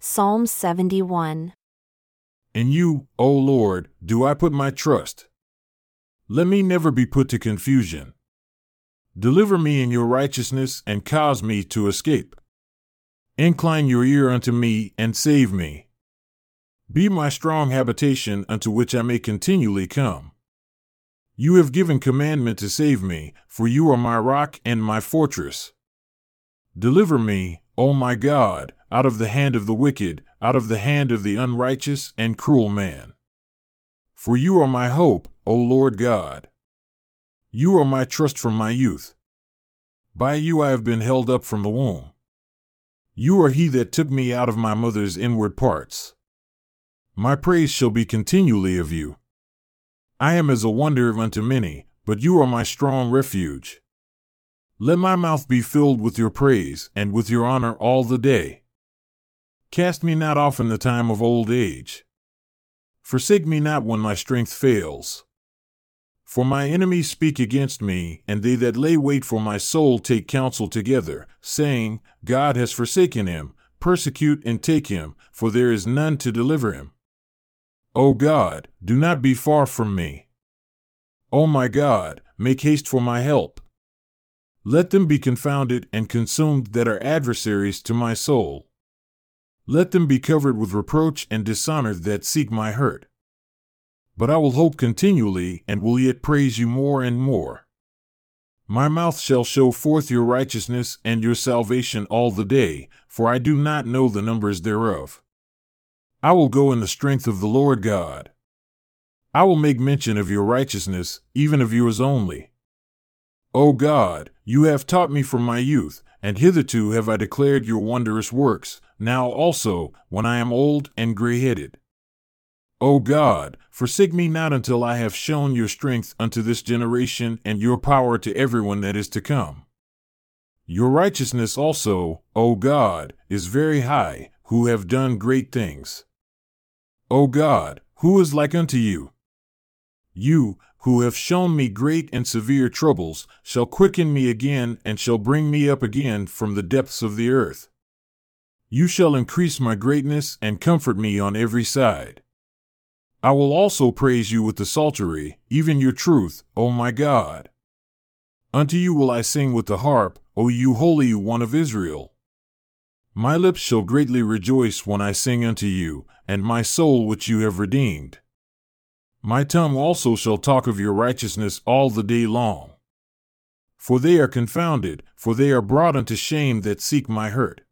Psalm 71. In you, O Lord, do I put my trust. Let me never be put to confusion. Deliver me in your righteousness and cause me to escape. Incline your ear unto me and save me. Be my strong habitation unto which I may continually come. You have given commandment to save me, for you are my rock and my fortress. Deliver me, O my God, out of the hand of the wicked, out of the hand of the unrighteous and cruel man. For you are my hope, O Lord God. You are my trust from my youth. By you I have been held up from the womb. You are he that took me out of my mother's inward parts. My praise shall be continually of you. I am as a wonder unto many, but you are my strong refuge. Let my mouth be filled with your praise and with your honor all the day. Cast me not off in the time of old age. Forsake me not when my strength fails. For my enemies speak against me, and they that lay wait for my soul take counsel together, saying, God has forsaken him, persecute and take him, for there is none to deliver him. O God, do not be far from me. O my God, make haste for my help. Let them be confounded and consumed that are adversaries to my soul. Let them be covered with reproach and dishonor that seek my hurt. But I will hope continually and will yet praise you more and more. My mouth shall show forth your righteousness and your salvation all the day, for I do not know the numbers thereof. I will go in the strength of the Lord God. I will make mention of your righteousness, even of yours only. O God, you have taught me from my youth, and hitherto have I declared your wondrous works, now also, when I am old and gray headed. O God, forsake me not until I have shown your strength unto this generation and your power to everyone that is to come. Your righteousness also, O God, is very high, who have done great things. O God, who is like unto you? You, who have shown me great and severe troubles, shall quicken me again and shall bring me up again from the depths of the earth. You shall increase my greatness and comfort me on every side. I will also praise you with the psaltery, even your truth, O my God. Unto you will I sing with the harp, O you holy one of Israel. My lips shall greatly rejoice when I sing unto you, and my soul which you have redeemed. My tongue also shall talk of your righteousness all the day long. For they are confounded, for they are brought unto shame that seek my hurt.